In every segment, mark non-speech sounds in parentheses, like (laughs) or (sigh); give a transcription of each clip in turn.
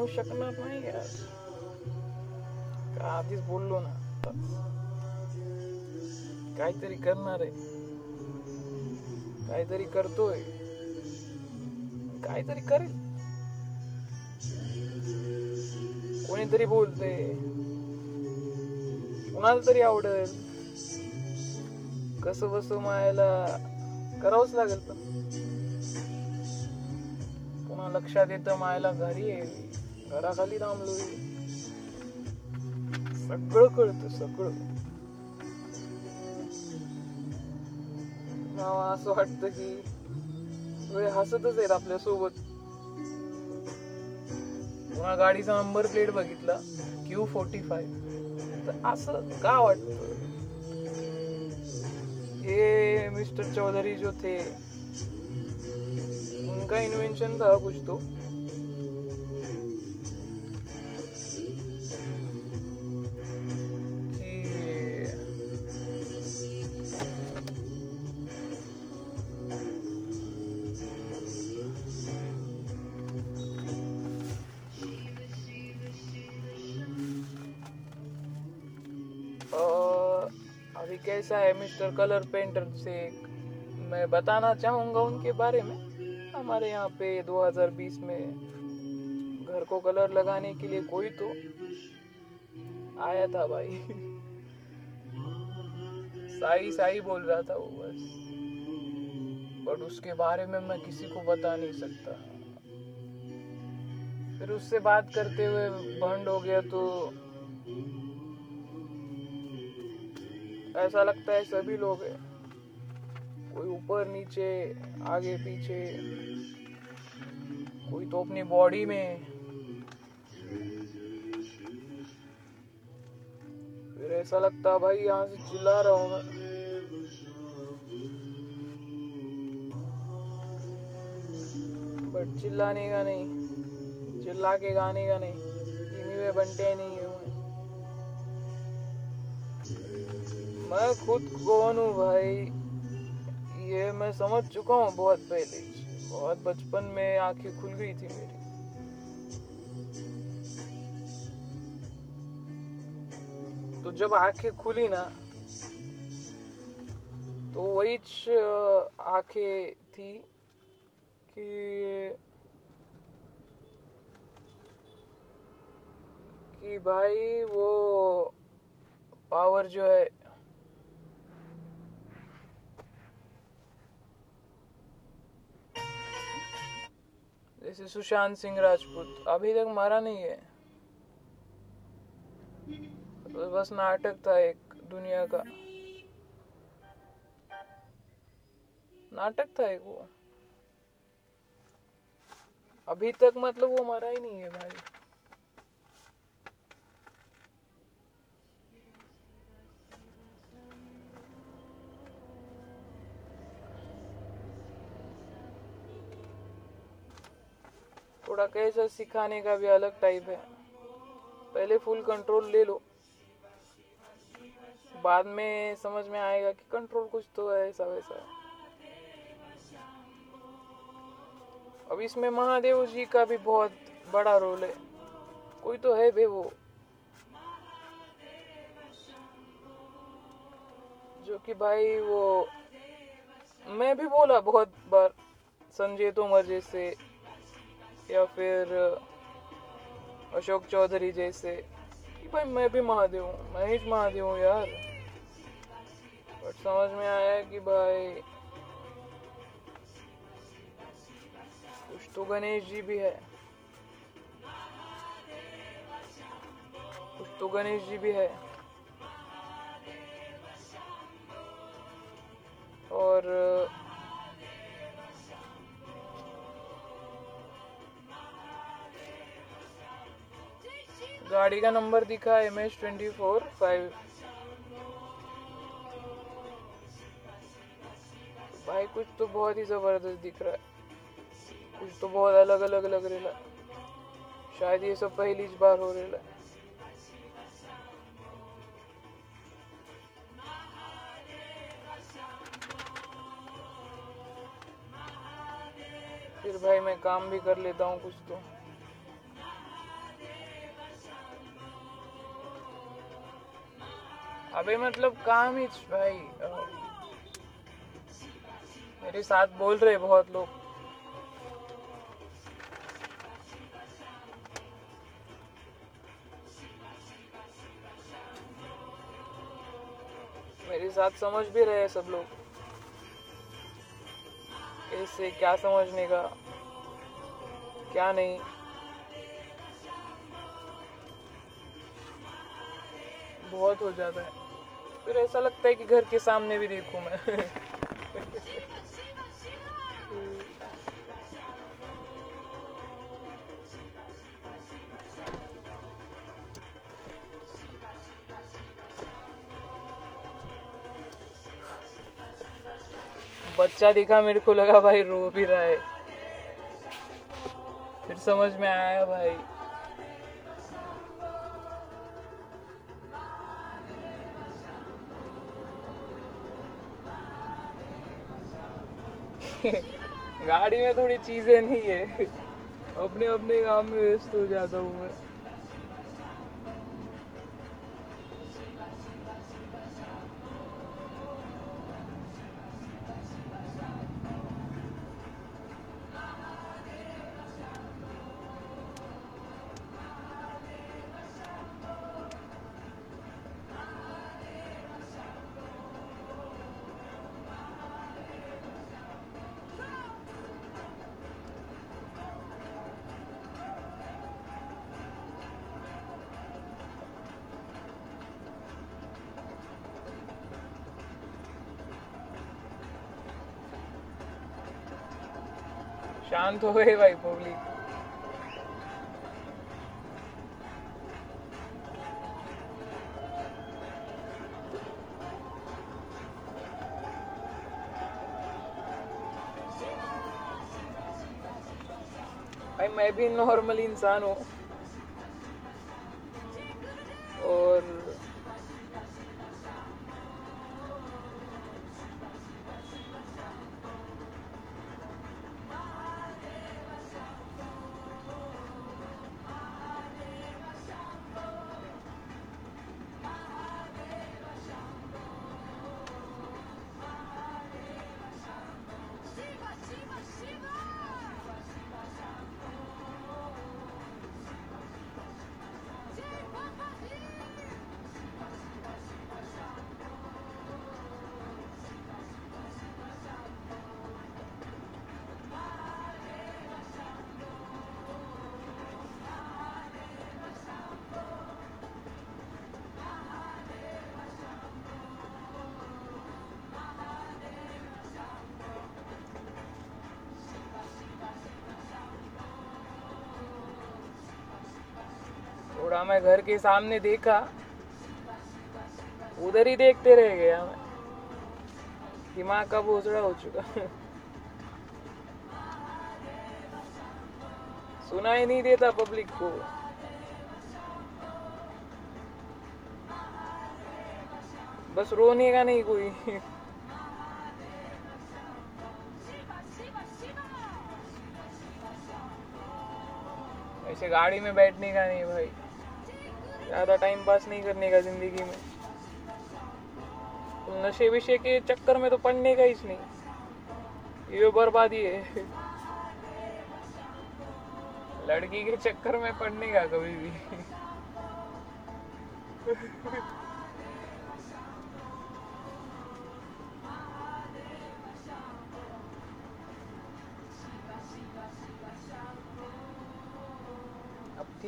म्हणू शकणार नाही यार. आधीच बोललो ना. काहीतरी करणार आहे. काहीतरी करतोय. काहीतरी करेल. कोणीतरी बोलते कुणाला तरी आवडेल. कसं बस मायाला करावंच लागेल पण. पुन्हा लक्षात येतं मायाला घरी येईल. घराखाली थांबलो सगळं कळतं सगळं. असं वाटतं की वेळ हसतच आहेत आपल्यासोबत पुन्हा गाडीचा नंबर प्लेट बघितला क्यू फोर्टी फाईव्ह तर असं का वाटत? ये मिस्टर चौधरी जो थे उनका इन्वेंशन था कुछ तो. मिस्टर कलर पेंटर से मैं बताना चाहूँगा उनके बारे में। हमारे यहाँ पे 2020 में घर को कलर लगाने के लिए कोई तो आया था भाई। साई साई बोल रहा था वो बस। बट उसके बारे में मैं किसी को बता नहीं सकता। फिर उससे बात करते हुए बंद हो गया तो ऐसा लगता है सभी लोग कोई ऊपर, नीचे, आगे, पीछे। कोई तो अपनी बॉडी में फिर ऐसा लगता भाई, यहाँ से चिल्ला रहा हूँ मैं। बट चिल्लाने का नहीं, चिल्ला के गाने का नहीं। टीवी में बनते नहीं। मैं खुद कौन हूँ भाई? ये मैं समझ चुका हूँ बहुत पहले बहुत बचपन में आँखें खुल गई थी मेरी। तो जब आँखें खुली ना तो वही आँखें थी कि कि भाई वो पावर जो है जैसे सुशांत सिंह राजपूत। अभी तक मारा नहीं है। तो बस नाटक था एक, दुनिया का। नाटक था एक वो। अभी तक मतलब वो मरा ही नहीं है भाई। थोड़ा कैसा सिखाने का भी अलग टाइप है। पहले फुल कंट्रोल ले लो। बाद में समझ में आएगा कि कंट्रोल कुछ तो है ऐसा वैसा है। अब इसमें महादेव जी का भी बहुत बड़ा रोल है। कोई तो है बे वो। जो कि भाई वो, मैं भी बोला बहुत बार, संजय तोमर जैसे। या फिर अशोक चौधरी जैसे, कि भाई मैं भी महादेव हूँ, मैं ही महादेव हूँ यार। बट समझ में आया कि भाई, कुछ तो गणेश जी भी है। कुछ तो गणेश जी भी है। गाड़ी का नंबर दिखा M H twenty four five भाई, कुछ तो बहुत ही ज़बरदस्त दिख रहा है। कुछ तो बहुत अलग अलग लग रहा शायद ये सब पहली बार हो रहा है। फिर भाई, मैं काम भी कर लेता हूँ कुछ तो। अबे मतलब काम ही भाई मेरे साथ बोल रहे बहुत लोग। मेरे साथ समझ भी रहे सब लोग। इससे क्या समझने का, क्या नहीं। बहुत हो जाता है। फिर ऐसा लगता है कि घर के सामने भी देखूँ मैं। बच्चा दिखा मेरे को लगा भाई रो भी रहा है। फिर समझ में आया भाई। गाड़ी में थोड़ी चीज़ें नहीं है। अपने अपने काम में व्यस्त हो जाता हूँ मैं। शांत हो गई भाई पब्लिक भाई मैं भी नॉर्मल इंसान हूँ। थोड़ा मैं घर के सामने देखा। उधर ही देखते रह गया मैं। दिमाग का भोसड़ा हो चुका। सुना ही नहीं देता पब्लिक को। बस रोने का नहीं कोई। ऐसे गाड़ी में बैठने का नहीं भाई। ज़्यादा टाइम पास नहीं करने का ज़िंदगी में। तो नशे विशे के चक्कर में तो पढ़ने का ही नहीं। ये बर्बादी है। लड़की के चक्कर में पढ़ने का कभी भी।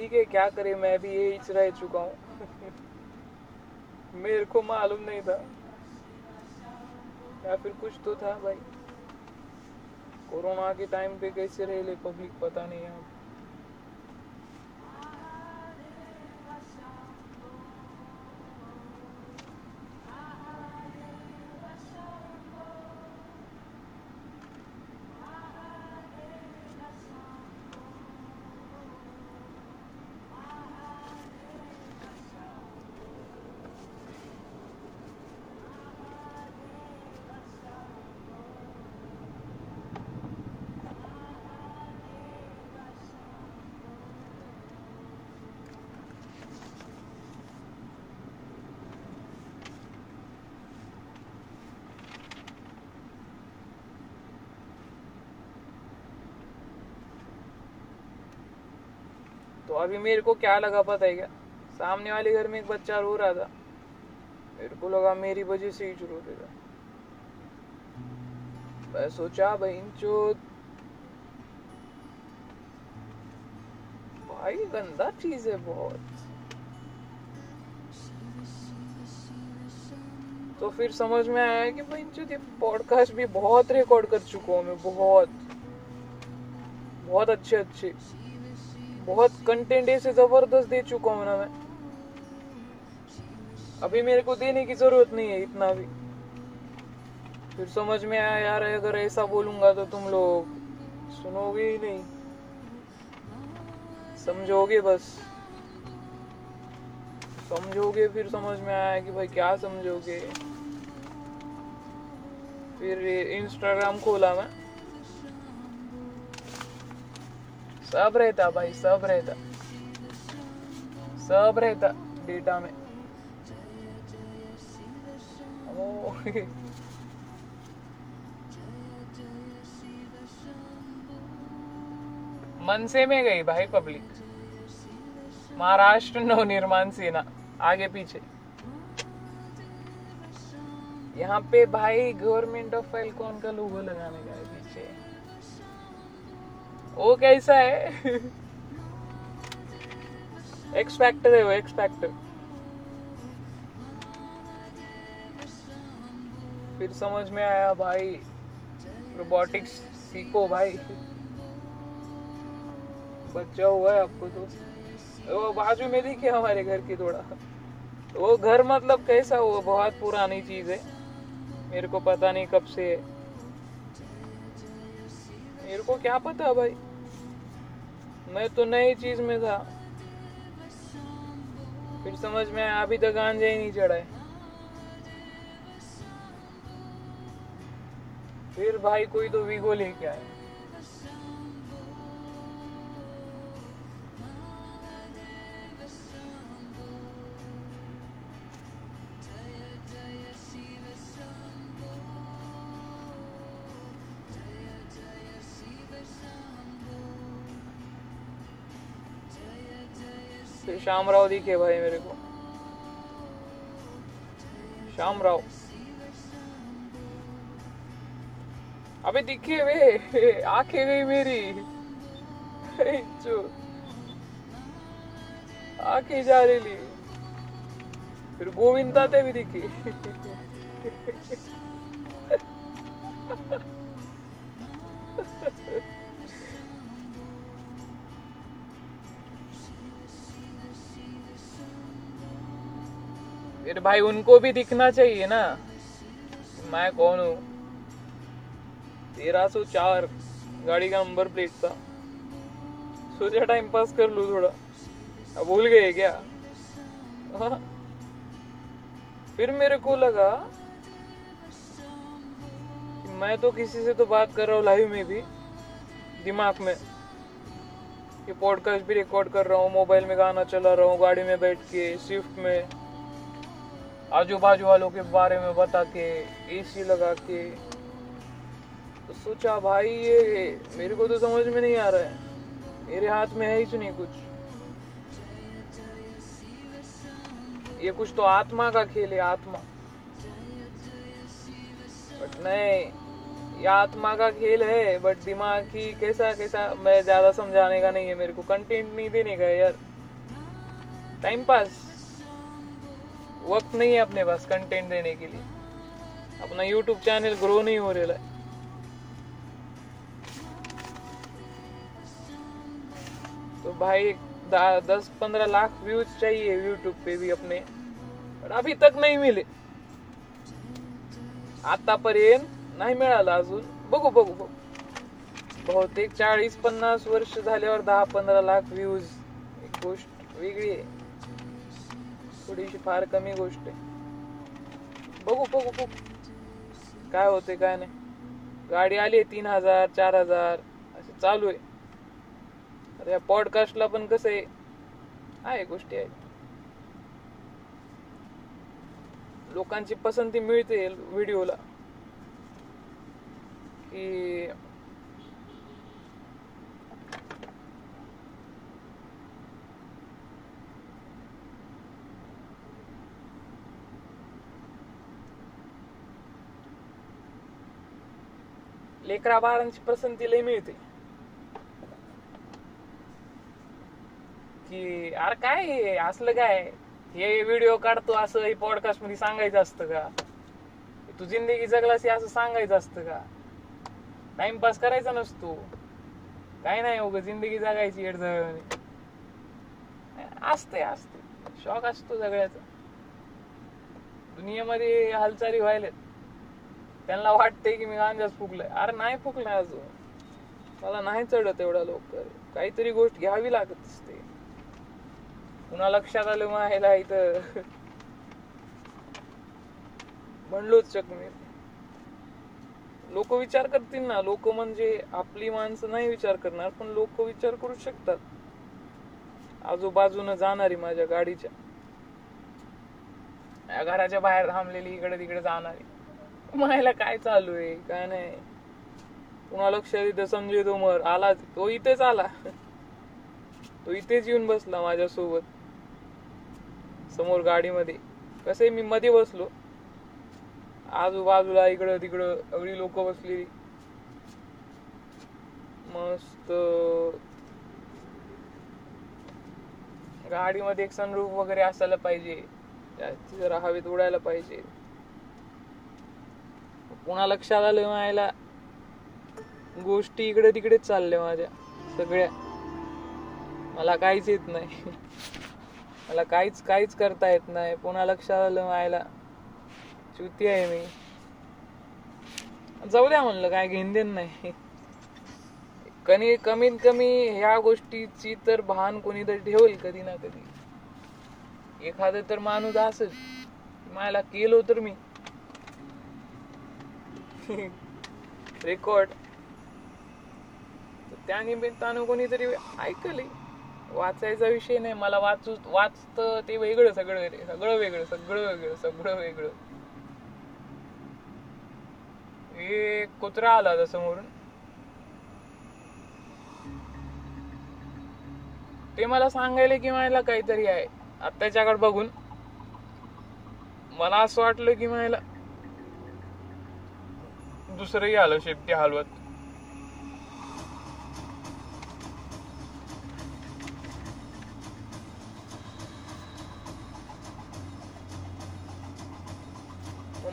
ठीक है, क्या करे, मैं भी यही रह चुका हूँ। मेरे को मालूम नहीं था। या फिर कुछ तो था भाई। कोरोना के टाइम पे कैसे रहे ले पब्लिक पता नहीं है तो अभी मेरे को क्या लगा पता है क्या? सामने वाले घर में एक बच्चा रो रहा था। मेरे को लगा मेरी वजह से ही रो देगा मैं सोचा बहन चो भाई, गंदा चीज़ है बहुत। तो फिर समझ में आया कि, भाई पॉडकास्ट भी बहुत रिकॉर्ड कर चुका हूँ मैं, बहुत। बहुत अच्छे अच्छे बहुत कंटेंट ऐसे ज़बरदस्त दे चुका हूँ ना मैं। अभी मेरे को देने की ज़रूरत नहीं है इतना भी। फिर समझ में आया, यार, अगर ऐसा बोलूँगा तो तुम लोग सुनोगे ही नहीं। समझोगे बस। समझोगे, फिर समझ में आया कि भाई क्या समझोगे। फिर इंस्टाग्राम खोला मैं। सब रहता भाई, सब रहता। सब रहता डेटा में। ओ मनसे में गई भाई पब्लिक। महाराष्ट्र नवनिर्माण सेना, आगे पीछे। यहाँ पे भाई गवर्नमेंट ऑफ़ फ़ाइल कौन का लोगो लगाने का है पीछे। वो कैसा है? एक्स फैक्टर है वो एक्स फैक्टर फिर समझ में आया भाई रोबोटिक्स सीखो भाई। बच्चा हुआ है आपको तो। वो बाजू में दिखे हमारे घर की थोड़ा। वो घर मतलब कैसा वो बहुत पुरानी चीज़ है। मेरे को पता नहीं कब से है। मेरे को क्या पता भाई? मैं तो नई चीज़ में था। फिर समझ में आया, अभी तक गांजा ही नहीं चढ़ाए फिर भाई कोई तो वीगो लेके आया। श्याम राव दिखे भाई मेरे को। श्याम राव अबे दिखे वे, आँखें गई मेरी। आँखें जा रही ली। फिर गोविंदा ताते भी दिखी। (laughs) फिर भाई उनको भी दिखना चाहिए ना। मैं कौन हूँ? तेरह सौ चार गाड़ी का नंबर प्लेट था। सोचा टाइम पास कर लू थोड़ा। अब भूल गए क्या? हाँ। फिर मेरे को लगा कि मैं तो किसी से तो बात कर रहा हूँ लाइव में भी, दिमाग में। ये पॉडकास्ट भी रिकॉर्ड कर रहा हूँ मोबाइल में गाना चला रहा हूँ, गाड़ी में बैठ के स्विफ्ट में। आजू बाजू वालों के बारे में बता के एसी लगा के तो सोचा, भाई, ये मेरे को तो समझ में नहीं आ रहा है। मेरे हाथ में है ही नहीं कुछ। ये कुछ तो आत्मा का खेल है, आत्मा। बट नहीं, ये आत्मा का खेल है बट दिमाग की कैसा कैसा मैं ज़्यादा समझाने का नहीं है मेरे को। कंटेंट नहीं देने का यार। टाइम पास वक्त नहीं है अपने पास कंटेंट देने के लिए। अपना यूट्यूब चैनल ग्रो नहीं हो रहा है। तो भाई दस पंद्रह लाख व्यूज़ चाहिए यूट्यूब पे भी अपने। पण अभी तक नाही मिले। आतापर्यंत नाही मिळाला अजून। बघू बघू बघू। बहुतेक चाळीस पन्नास वर्ष झाल्यावर दहा पंधरा लाख व्ह्यूज एक गोष्ट वेगळी आहे. थोडीशी फार कमी गोष्ट आहे. बघू बघू बघू. काय होते काय नाही. गाडी आली तीन हजार चार हजार. असे चालू आहे. अरे या पॉडकास्टला पण कसं आहे आहे गोष्टी आहेत लोकांची पसंती मिळते व्हिडिओला की लेकरा बाळांची पसंती लय मिळते. की अरे काय हे? असलं काय? हे व्हिडिओ काढतो असं हे पॉडकास्टमध्ये सांगायचं असतं का? तू जिंदगी जगलास हे असं सांगायचं असतं का? टाइमपास करायचा नसतो. काय नाही उग जिंदगी जगायची येडजळणी असते असते शॉक असतो सगळ्याचा. दुनियेमध्ये हालचाली व्हायलेत त्यांना वाटते की मी गांजाच फुकलाय. अरे नाही फुकलाय अजून. मला नाही चढत एवढा लवकर. काहीतरी गोष्ट घ्यावी लागत असते. पुन्हा लक्षात आलं माहिला इथं. म्हणलोच चक मी लोक विचार करतील ना. लोक म्हणजे आपली माणसं नाही विचार करणार पण लोक विचार करू शकतात. आजूबाजून जाणारी माझ्या गाडीच्या. घराच्या बाहेर थांबलेली इकडे तिकडे जाणारी. म्हणायला काय चालू आहे? काय नाही. कुणा लक्ष तिथं संजय तोमर आला तो. इथेच आला. तो इथेच येऊन बसला माझ्यासोबत. समोर गाडीमध्ये. कसे मी मध्ये बसलो. आजूबाजूला इकडं तिकडं एवढी लोक बसलेली मस्त. गाडीमध्ये एक सनरूफ वगैरे असायला पाहिजे. जरा हवेत उडायला पाहिजे. पुन्हा लक्षात आलं मायला गोष्टी इकडे तिकडेच चालल्या माझ्या सगळ्या. मला काहीच येत नाही. मला काहीच काहीच करता येत नाही. पुन्हा लक्षात आलं मायला चुती आहे मी. जाऊ द्या म्हणलं काय घेऊन देन नाही. कमी कमीत कमी ह्या गोष्टीची तर भान कोणी तर ठेवेल कधी ना कधी. एखादं तर माणूस असच मायला केलो तर मी. रेकॉर्ड त्या निमित्तानं कोणीतरी ऐकले. वाचायचा विषय नाही. मला वाचू वाचत ते वेगळं सगळं रे. सगळं वेगळं सगळं वेगळं सगळं वेगळं. हे कुत्रा आला होता समोरून. ते मला सांगायला की मला काहीतरी आहे. आत्ताच्याकडे बघून. मला असं वाटलं की मला दुसरंही आलं शेपटी हलवत.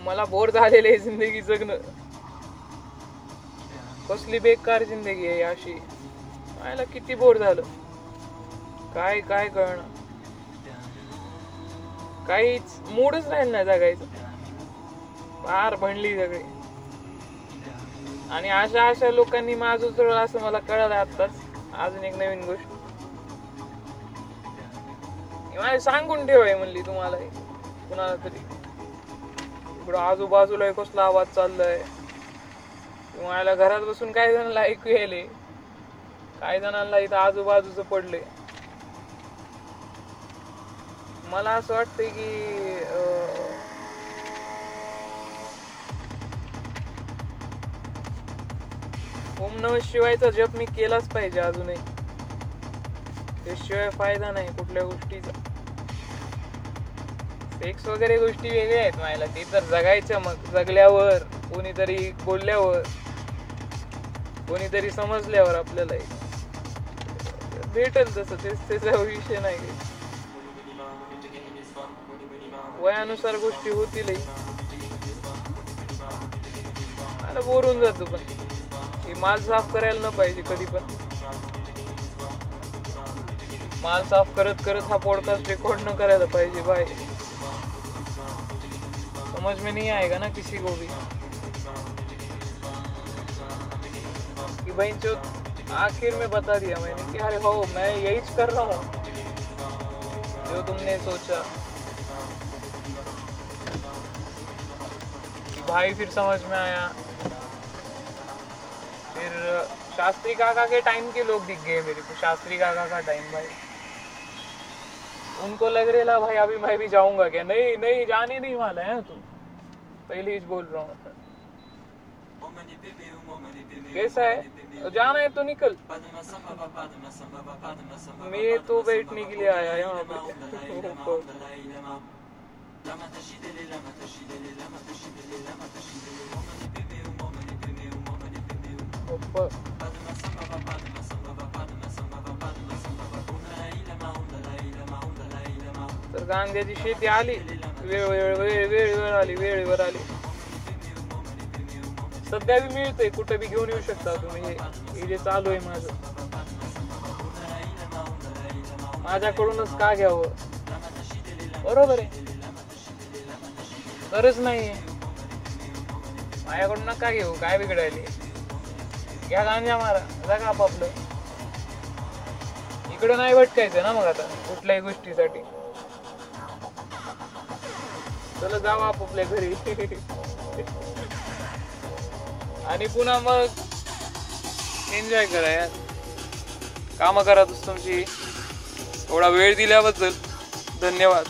मला बोर झालेलं आहे जिंदगी जगणं. कसली बेकार जिंदगी आहे अशी. मला किती बोर झालं. काय काय कळणं काहीच मूडच राहील ना जगायचं. फार भणली सगळी. आणि अशा अशा लोकांनी माझं उचललं असं मला कळलं आताच अजून एक नवीन गोष्ट. हे मला सांगून ठेवाय म्हणली तुम्हाला. कुणाला तरी. इकडं आजूबाजूला कसला आवाज चाललाय. तुम्हाला घरात बसून काही जणांना ऐकू यायले. काही जणांना इथं आजूबाजूचं पडले मला असं वाटतंय की ओम नम शिवायचा जप मी केलाच पाहिजे अजूनही. त्याशिवाय फायदा नाही कुठल्या गोष्टीचा. सेक्स वगैरे गोष्टी वेगळ्या आहेत मायला. ते तर जगायच्या मग जगल्यावर कोणीतरी बोलल्यावर कोणीतरी समजल्यावर आपल्याला भेटल तसं तेच त्याचा विषय नाही. वयानुसार गोष्टी होतीलही. मला बोरून जातो पण. माल साफ़ करायला न पाहिजे कधी पण. माल साफ़ करत करत हा पॉडकास्ट रेकॉर्ड न करायला पाहिजे, बाय. समझ में नहीं आएगा ना किसी को भी? कि भाई जो आखिर में बता दिया मैंने कि अरे हो, मैं यही कर रहा हूँ। जो तुमने सोचा। भाई फिर समझ में आया। फिर शास्त्री काका के टाइम के लोग दिख गए मेरे को शास्त्री काका का टाइम भाई उनको लग रहा था भाई अभी मैं भी जाऊँगा क्या नहीं नहीं जाने नहीं वाला है तू पहले ही बोल रहा हूँ कैसा है तो जाना है तो निकल मैं तो बैठने के लिए आया यहाँ पे ऊपर। तर गांजाची शेती आली. वेळ वेळ वेळ वेळेवर आली वेळेवर आली. सध्या बी मिळतंय कुठं बी घेऊन येऊ शकता तुम्ही. हे जे चालू आहे माझं. माझ्याकडूनच का घ्यावं? बरोबर आहे. गरज नाही माझ्याकडून का घेऊ काय बिघडायले? घ्या गांजा मारा जगा आपापलं इकडे नाही भटकायचं ना मग आता कुठल्याही गोष्टीसाठी. चला जाऊ आपापल्या घरी. आणि पुन्हा मग एन्जॉय करा यार. कामं करा तुमची. एवढा वेळ दिल्याबद्दल धन्यवाद.